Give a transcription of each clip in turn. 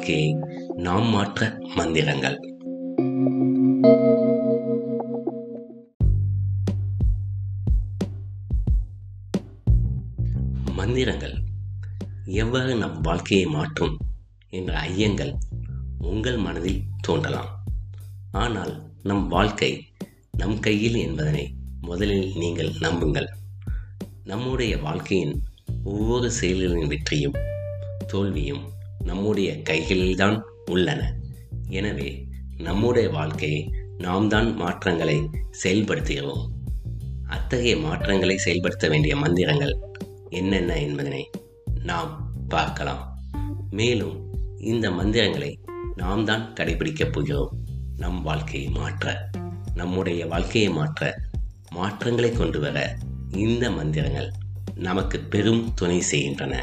வாழ்க்கையை நாம் மாற்ற மந்திரங்கள். மந்திரங்கள் எவ்வாறு நம் வாழ்க்கையை மாற்றும் என்ற ஐயங்கள் உங்கள் மனதில் தோன்றலாம். ஆனால் நம் வாழ்க்கை நம் கையில் என்பதனை முதலில் நீங்கள் நம்புங்கள். நம்முடைய வாழ்க்கையின் ஒவ்வொரு செயல்களின் வெற்றியும் தோல்வியும் நம்முடைய கைகளில்தான் உள்ளன. எனவே நம்முடைய வாழ்க்கையை நாம் தான் மாற்றங்களை செயல்படுத்துகிறோம். அத்தகைய மாற்றங்களை செயல்படுத்த வேண்டிய மந்திரங்கள் என்னென்ன என்பதனை நாம் பார்க்கலாம். மேலும் இந்த மந்திரங்களை நாம் தான் கடைபிடிக்கப் போகிறோம். நம் வாழ்க்கையை மாற்ற நம்முடைய வாழ்க்கையை மாற்ற மாற்றங்களை கொண்டு வர இந்த மந்திரங்கள் நமக்கு பெரும் துணை செய்கின்றன.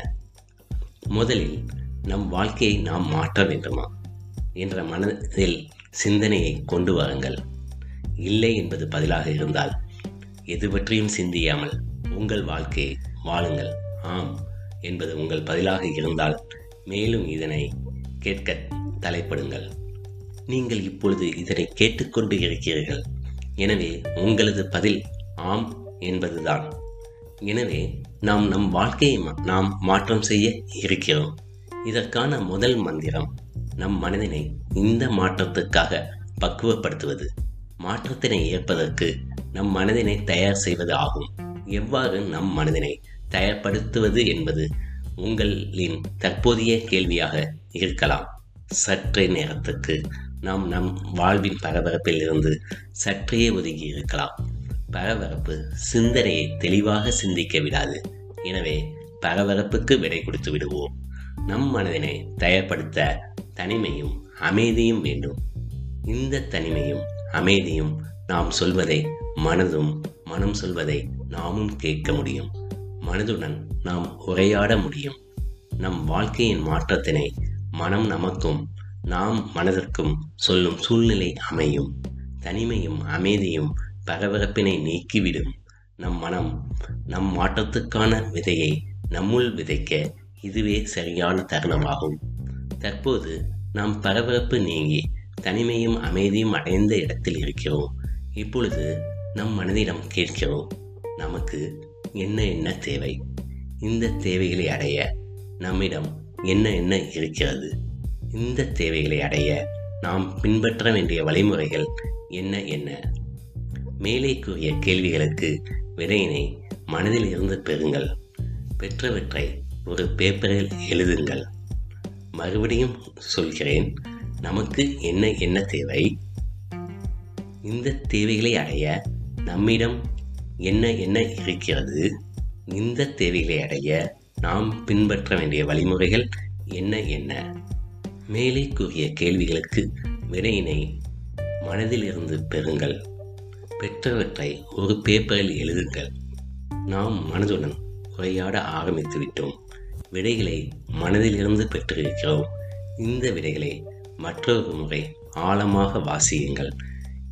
முதலில் நம் வாழ்க்கையை நாம் மாற்ற வேண்டுமா? என்ற மனதில் சிந்தனையை கொண்டு வாருங்கள். இல்லை என்பது பதிலாக இருந்தால் எது பற்றியும் சிந்தியாமல் உங்கள் வாழ்க்கையை வாழுங்கள். ஆம் என்பது உங்கள் பதிலாக இருந்தால் மேலும் இதனை கேட்க தலைப்படுங்கள். நீங்கள் இப்பொழுது இதனை கேட்டுக்கொண்டு இருக்கிறீர்கள். எனவே உங்களது பதில் ஆம் என்பதுதான். எனவே நாம் நம் வாழ்க்கையை மா- நாம் மாற்றம் செய்ய இருக்கிறோம். இதற்கான முதல் மந்திரம் நம் மனதினை இந்த மாற்றத்துக்காக பக்குவப்படுத்துவது. மாற்றத்தினை ஏற்பதற்கு நம் மனதினை தயார் செய்வது ஆகும். எவ்வாறு நம் மனதினை தயார்படுத்துவது என்பது உங்களின் தற்போதைய கேள்வியாக இருக்கலாம். சற்றே நேரத்துக்கு நாம் நம் வாழ்வின் பரபரப்பில் இருந்து சற்றே ஒதுங்கி இருக்கலாம். பரபரப்பு சிந்தனையை தெளிவாக சிந்திக்க விடாது. எனவே பரபரப்புக்கு விடை கொடுத்து விடுவோம். நம் மனதினை தயார்படுத்த தனிமையும் அமைதியும் வேண்டும். இந்த தனிமையும் அமைதியும் நாம் சொல்வதை மனதும் மனம் சொல்வதை நாமும் கேட்க முடியும். மனதுடன் நாம் உரையாட முடியும். நம் வாழ்க்கையின் மாற்றத்தினை மனம் நமக்கும் நாம் மனதிற்கும் சொல்லும் சூழ்நிலை அமையும். தனிமையும் அமைதியும் பரபரப்பினை நீக்கிவிடும். நம் மனம் நம் மாற்றத்துக்கான விதையை நம்முள் விதைக்க இதுவே சரியான தருணமாகும். தற்போது நாம் பரபரப்பு நீங்கி தனிமையும் அமைதியும் அடைந்த இடத்தில் இருக்கிறோம். இப்பொழுது நம் மனதிடம் கேட்கிறோம் நமக்கு என்ன என்ன தேவை? இந்த தேவைகளை அடைய நம்மிடம் என்ன என்ன இருக்கிறது? இந்த தேவைகளை அடைய நாம் பின்பற்ற வேண்டிய வழிமுறைகள் என்ன என்ன? மேலே கூறிய கேள்விகளுக்கு விடையினை மனதில் இருந்து பெறுங்கள். பெற்றவற்றை ஒரு பேப்பரில் எழுதுங்கள். மறுபடியும் சொல்கிறேன் நமக்கு என்ன என்ன தேவை? இந்த தேவைகளை அடைய நம்மிடம் என்ன என்ன இருக்கிறது? இந்த தேவைகளை அடைய நாம் பின்பற்ற வேண்டிய வழிமுறைகள் என்ன என்ன? மேலே கூறிய கேள்விகளுக்கு வினையினை மனதிலிருந்து பெறுங்கள். பெற்றவற்றை ஒரு பேப்பரில் எழுதுங்கள். நாம் மனதுடன் உரையாட ஆரம்பித்து விட்டோம் விடைகளை மனதிலிருந்து பெற்றிருக்கிறோம். இந்த விடைகளை மற்றொரு முறை ஆழமாக வாசியுங்கள்.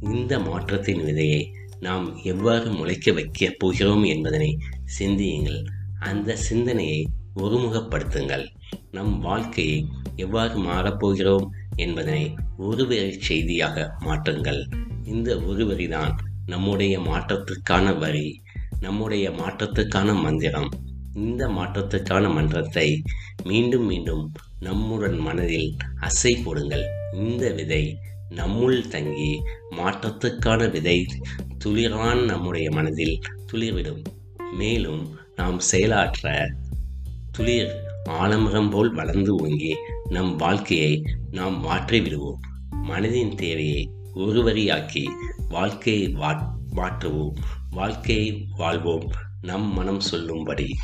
இந்த மாற்றத்தின் விதையை நாம் எவ்வாறு முளைக்க வைக்கப் போகிறோம் என்பதனை சிந்தியுங்கள். அந்த சிந்தனையை ஒருமுகப்படுத்துங்கள். நம் வாழ்க்கையை எவ்வாறு மாறப்போகிறோம் என்பதனை ஒருவரி செய்தியாக மாற்றுங்கள். இந்த ஒருவரிதான் நம்முடைய மாற்றத்துக்கான வரி நம்முடைய மாற்றத்துக்கான மந்திரம். இந்த மாற்றத்துக்கான மன்றத்தை மீண்டும் மீண்டும் நம்முடன் மனதில் அசை போடுங்கள். இந்த விதை நம்முள் தங்கி மாற்றத்துக்கான விதை. துளிரான் நம்முடைய மனதில் துளிர்விடும். மேலும் நாம் செயலாற்ற துளிர் ஆலமரம் போல் வளர்ந்து ஓங்கி நம் வாழ்க்கையை நாம் மாற்றி விடுவோம் மனதின் தேவையை ஒருவரியாக்கி வாழ்க்கையை வா- மாற்றுவோம். வாழ்க்கையை வாழ்வோம். நம் மனம் சொல்லும்படி